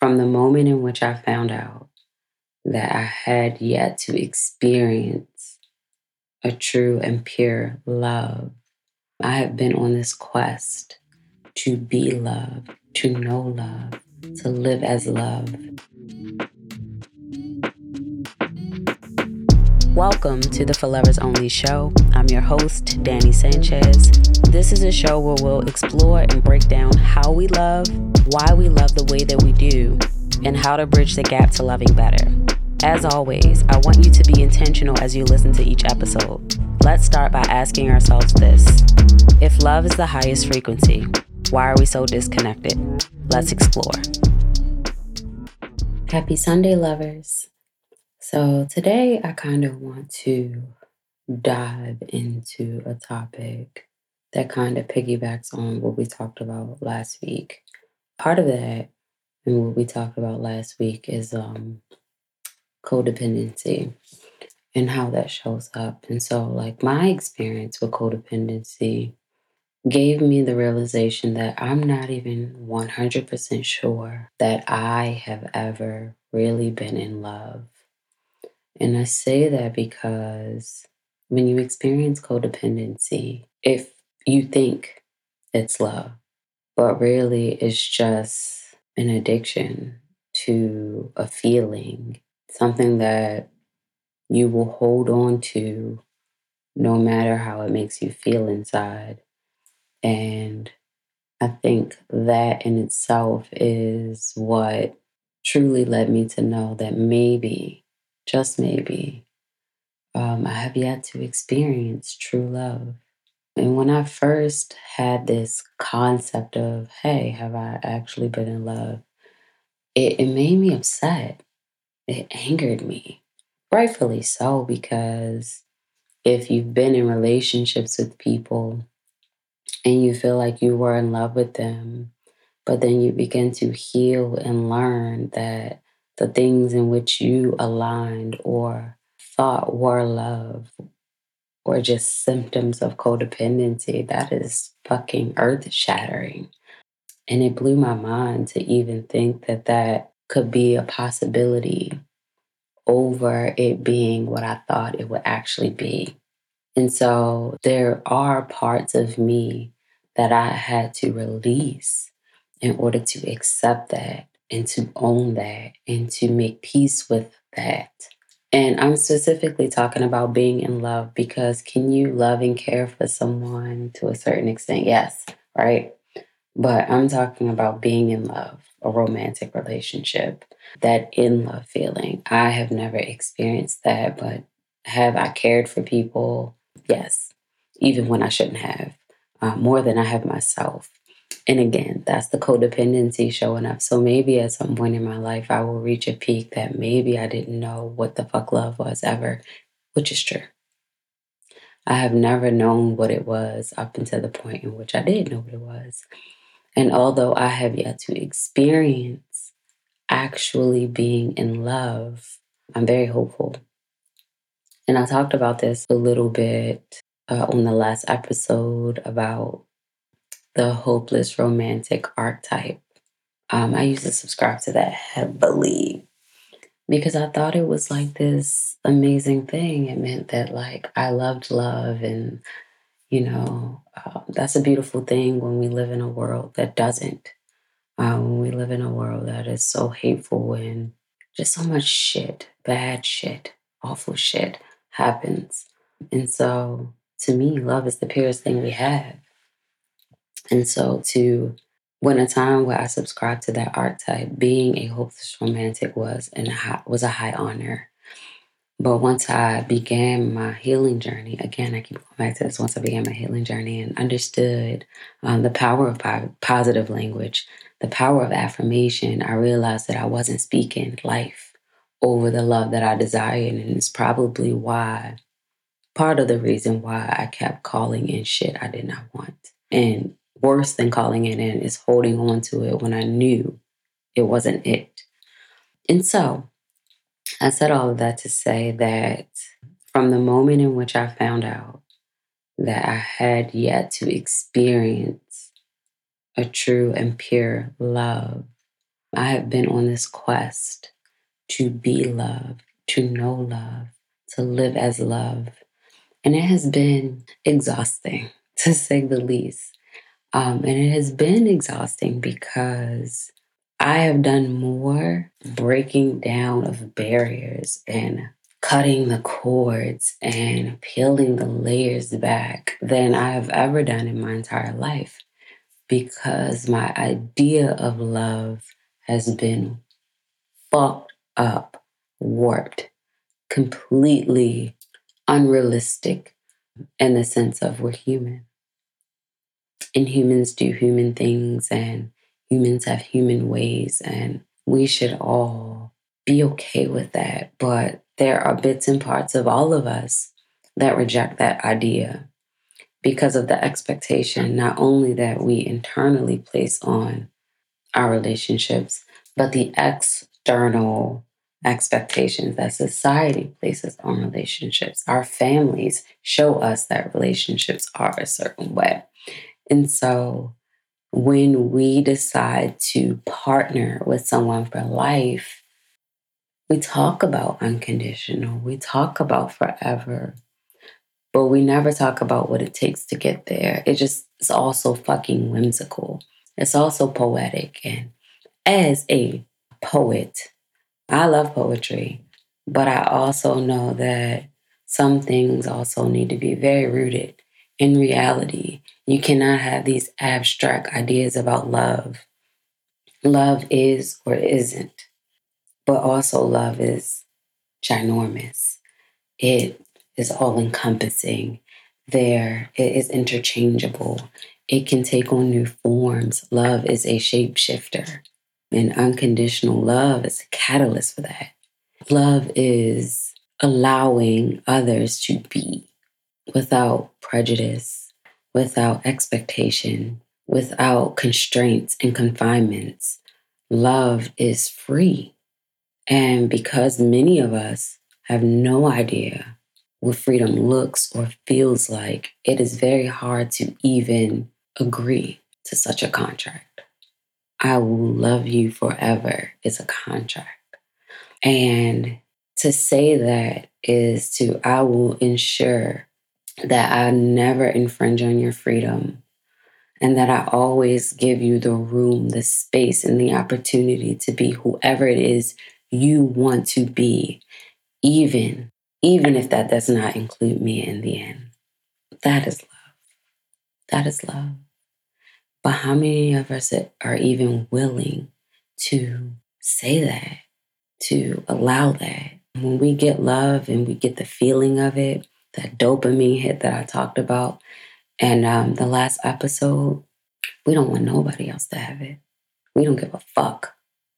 from the moment in which I found out that I had yet to experience a true and pure love, I have been on this quest to be love, to know love, to live as love. Welcome to the For Lovers Only show. I'm your host, Danny Sanchez. This is a show where we'll explore and break down how we love, why we love the way that we do, and how to bridge the gap to loving better. As always, I want you to be intentional as you listen to each episode. Let's start by asking ourselves this If love is the highest frequency, why are we so disconnected? Let's explore. Happy Sunday, lovers. So, today I kind of want to dive into a topic that kind of piggybacks on what we talked about last week. Part of that and what we talked about last week is um, codependency and how that shows up. And so, like, my experience with codependency gave me the realization that I'm not even 100% sure that I have ever really been in love. And I say that because when you experience codependency, if you think it's love, but really it's just an addiction to a feeling, something that you will hold on to no matter how it makes you feel inside. And I think that in itself is what truly led me to know that maybe just maybe, um, I have yet to experience true love. And when I first had this concept of, hey, have I actually been in love? It, it made me upset. It angered me. Rightfully so, because if you've been in relationships with people and you feel like you were in love with them, but then you begin to heal and learn that the things in which you aligned or thought were love or just symptoms of codependency, that is fucking earth shattering. And it blew my mind to even think that that could be a possibility over it being what I thought it would actually be. And so there are parts of me that I had to release in order to accept that and to own that and to make peace with that. And I'm specifically talking about being in love because can you love and care for someone to a certain extent? Yes, right? But I'm talking about being in love, a romantic relationship, that in love feeling. I have never experienced that, but have I cared for people? Yes, even when I shouldn't have, uh, more than I have myself. And again, that's the codependency showing up. So maybe at some point in my life, I will reach a peak that maybe I didn't know what the fuck love was ever, which is true. I have never known what it was up until the point in which I did know what it was. And although I have yet to experience actually being in love, I'm very hopeful. And I talked about this a little bit uh, on the last episode about the hopeless romantic archetype. Um, I used to subscribe to that heavily because I thought it was like this amazing thing. It meant that like I loved love, and you know uh, that's a beautiful thing when we live in a world that doesn't. Uh, when we live in a world that is so hateful and just so much shit, bad shit, awful shit happens. And so to me, love is the purest thing we have. And so to when a time where I subscribed to that archetype, being a hopeless romantic was and was a high honor. But once I began my healing journey, again, I keep going back to this. Once I began my healing journey and understood um, the power of positive language, the power of affirmation, I realized that I wasn't speaking life over the love that I desired. And it's probably why, part of the reason why I kept calling in shit I did not want. And worse than calling it in is holding on to it when I knew it wasn't it. And so I said all of that to say that from the moment in which I found out that I had yet to experience a true and pure love, I have been on this quest to be love, to know love, to live as love. And it has been exhausting, to say the least. Um, and it has been exhausting because I have done more breaking down of barriers and cutting the cords and peeling the layers back than I have ever done in my entire life because my idea of love has been fucked up, warped, completely unrealistic in the sense of we're human. And humans do human things, and humans have human ways, and we should all be okay with that. But there are bits and parts of all of us that reject that idea because of the expectation, not only that we internally place on our relationships, but the external expectations that society places on relationships. Our families show us that relationships are a certain way. And so when we decide to partner with someone for life, we talk about unconditional, we talk about forever, but we never talk about what it takes to get there. It just is also fucking whimsical. It's also poetic. And as a poet, I love poetry, but I also know that some things also need to be very rooted in reality. You cannot have these abstract ideas about love. Love is or isn't, but also love is ginormous. It is all encompassing. There, it is interchangeable. It can take on new forms. Love is a shapeshifter. And unconditional love is a catalyst for that. Love is allowing others to be without prejudice, without expectation, without constraints and confinements. Love is free. And because many of us have no idea what freedom looks or feels like, it is very hard to even agree to such a contract. I will love you forever is a contract. And to say that is to, I will ensure that I never infringe on your freedom and that I always give you the room, the space, and the opportunity to be whoever it is you want to be, even, even if that does not include me in the end. That is love. That is love. But how many of us are even willing to say that, to allow that? When we get love and we get the feeling of it, that dopamine hit that I talked about, and um, the last episode, we don't want nobody else to have it. We don't give a fuck.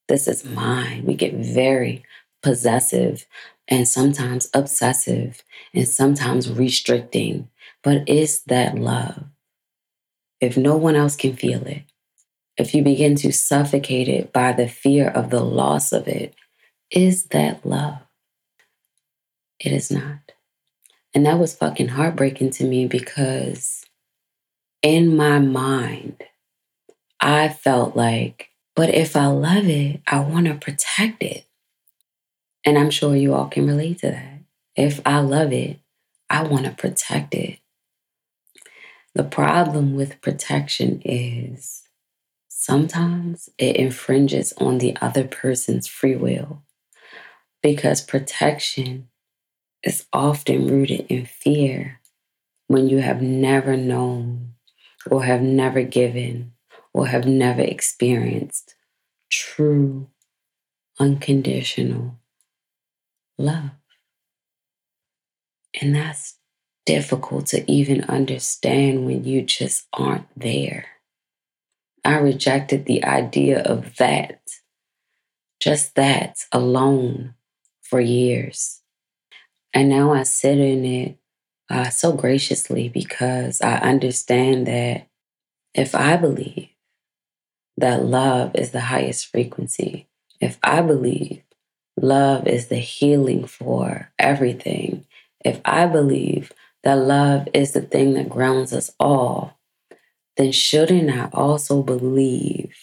This is mine. We get very possessive and sometimes obsessive and sometimes restricting. But it's that love if no one else can feel it, if you begin to suffocate it by the fear of the loss of it, is that love? It is not. And that was fucking heartbreaking to me because in my mind, I felt like, but if I love it, I want to protect it. And I'm sure you all can relate to that. If I love it, I want to protect it. The problem with protection is sometimes it infringes on the other person's free will because protection is often rooted in fear when you have never known or have never given or have never experienced true, unconditional love. And that's difficult to even understand when you just aren't there. I rejected the idea of that, just that alone for years. And now I sit in it uh, so graciously because I understand that if I believe that love is the highest frequency, if I believe love is the healing for everything, if I believe that love is the thing that grounds us all, then shouldn't I also believe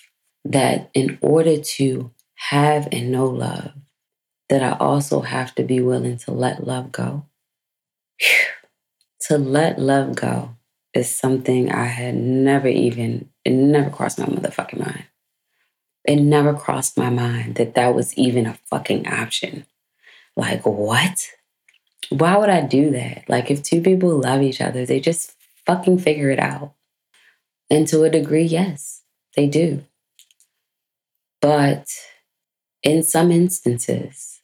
that in order to have and know love, that I also have to be willing to let love go. Whew. To let love go is something I had never even, it never crossed my motherfucking mind. It never crossed my mind that that was even a fucking option. Like, what? Why would I do that? Like, if two people love each other, they just fucking figure it out. And to a degree, yes, they do. But in some instances,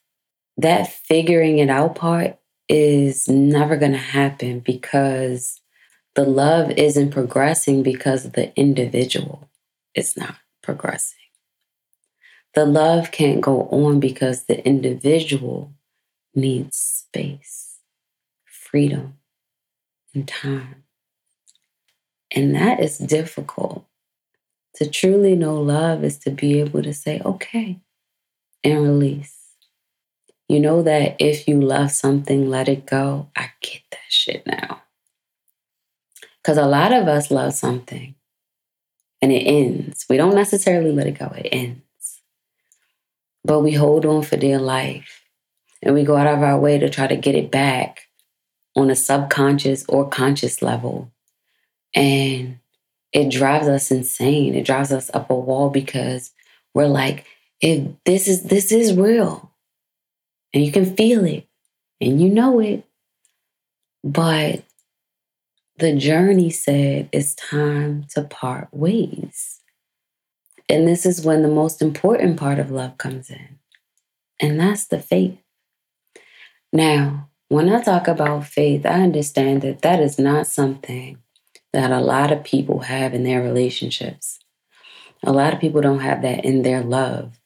that figuring it out part is never going to happen because the love isn't progressing because the individual is not progressing. The love can't go on because the individual needs space, freedom, and time. And that is difficult. To truly know love is to be able to say, okay, and release. You know that if you love something, let it go. I get that shit now. Because a lot of us love something and it ends. We don't necessarily let it go, it ends. But we hold on for dear life and we go out of our way to try to get it back on a subconscious or conscious level. And it drives us insane. It drives us up a wall because we're like, if this is this is real. And you can feel it and you know it. But the journey said it's time to part ways. And this is when the most important part of love comes in. And that's the faith. Now, when I talk about faith, I understand that that is not something that a lot of people have in their relationships. A lot of people don't have that in their love.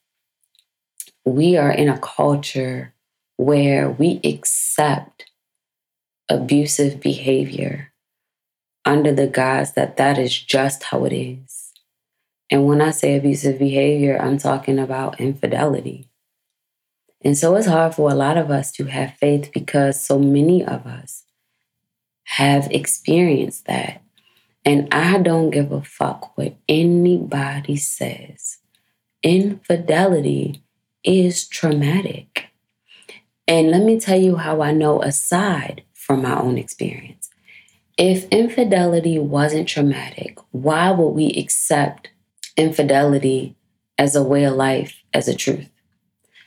We are in a culture where we accept abusive behavior under the guise that that is just how it is. And when I say abusive behavior, I'm talking about infidelity. And so it's hard for a lot of us to have faith because so many of us have experienced that. And I don't give a fuck what anybody says. Infidelity is traumatic. And let me tell you how I know aside from my own experience. If infidelity wasn't traumatic, why would we accept infidelity as a way of life, as a truth?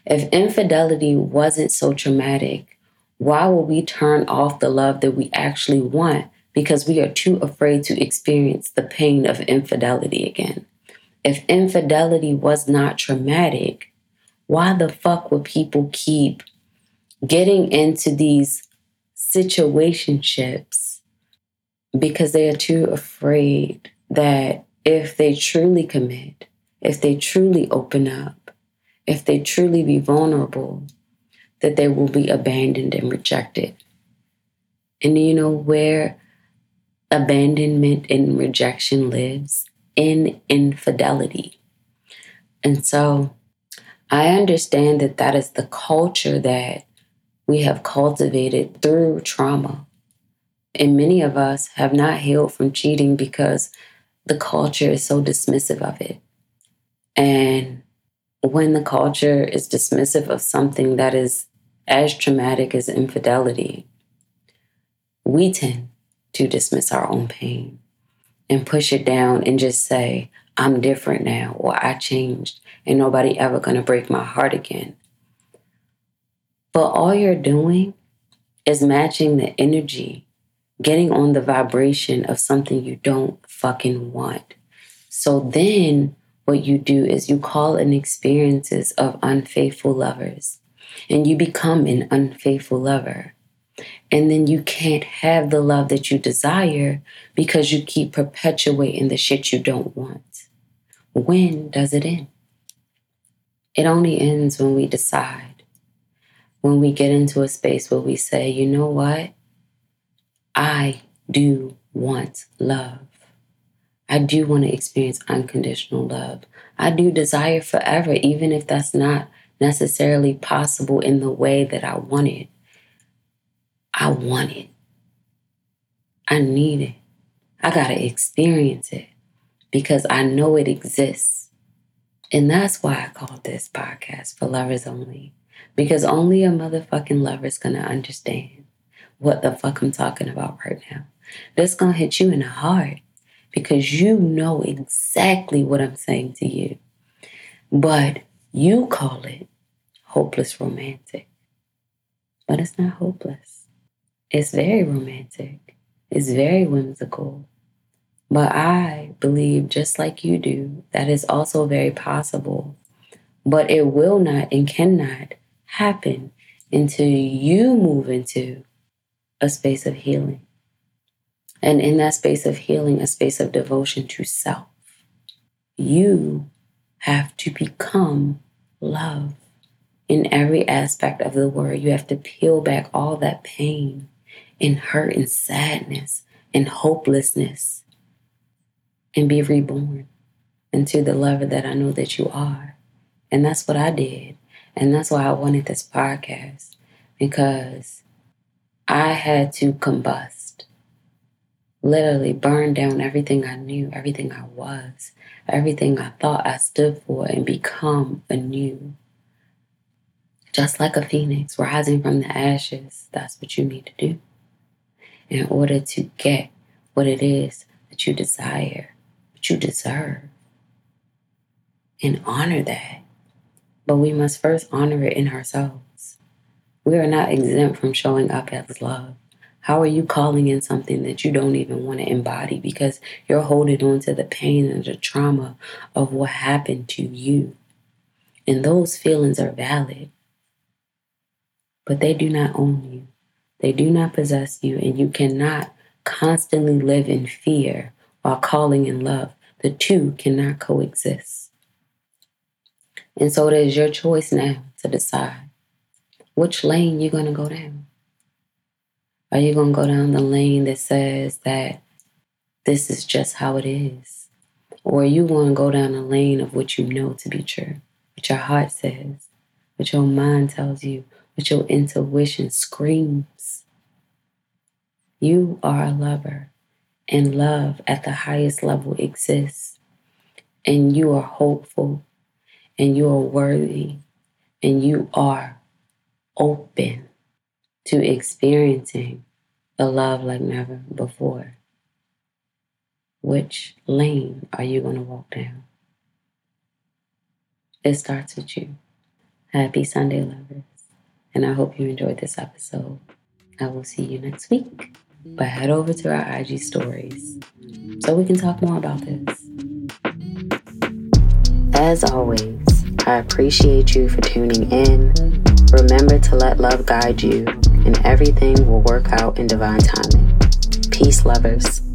If infidelity wasn't so traumatic, why would we turn off the love that we actually want because we are too afraid to experience the pain of infidelity again? If infidelity was not traumatic, why the fuck would people keep getting into these situationships because they are too afraid that if they truly commit, if they truly open up, if they truly be vulnerable, that they will be abandoned and rejected. And you know where abandonment and rejection lives? In infidelity. And so I understand that that is the culture that we have cultivated through trauma. And many of us have not healed from cheating because the culture is so dismissive of it. And when the culture is dismissive of something that is as traumatic as infidelity, we tend to dismiss our own pain and push it down and just say, I'm different now, or I changed, and nobody ever gonna break my heart again. But all you're doing is matching the energy, getting on the vibration of something you don't fucking want. So then what you do is you call in experiences of unfaithful lovers and you become an unfaithful lover. And then you can't have the love that you desire because you keep perpetuating the shit you don't want. When does it end? It only ends when we decide, when we get into a space where we say, you know what? I do want love. I do want to experience unconditional love. I do desire forever, even if that's not necessarily possible in the way that I want it. I want it. I need it. I got to experience it because I know it exists. And that's why I called this podcast for lovers only. Because only a motherfucking lover is gonna understand what the fuck I'm talking about right now. That's gonna hit you in the heart because you know exactly what I'm saying to you. But you call it hopeless romantic. But it's not hopeless. It's very romantic. It's very whimsical. But I believe, just like you do, that is also very possible. But it will not and cannot happen until you move into a space of healing. And in that space of healing, a space of devotion to self, you have to become love in every aspect of the word. You have to peel back all that pain and hurt and sadness and hopelessness and be reborn into the lover that I know that you are. And that's what I did. And that's why I wanted this podcast because I had to combust, literally burn down everything I knew, everything I was, everything I thought I stood for, and become anew. Just like a phoenix rising from the ashes, that's what you need to do in order to get what it is that you desire what you deserve and honor that. But we must first honor it in ourselves. We are not exempt from showing up as love. How are you calling in something that you don't even want to embody because you're holding on to the pain and the trauma of what happened to you? And those feelings are valid, but they do not own you. They do not possess you, and you cannot constantly live in fear while calling in love. The two cannot coexist. And so it is your choice now to decide which lane you're going to go down. Are you going to go down the lane that says that this is just how it is? Or are you going to go down the lane of what you know to be true, what your heart says, what your mind tells you, what your intuition screams? You are a lover and love at the highest level exists, and you are hopeful, and you are worthy, and you are open to experiencing a love like never before. Which lane are you going to walk down? It starts with you. Happy Sunday, lovers. And I hope you enjoyed this episode. I will see you next week but head over to our IG stories so we can talk more about this. As always, I appreciate you for tuning in. Remember to let love guide you, and everything will work out in divine timing. Peace, lovers.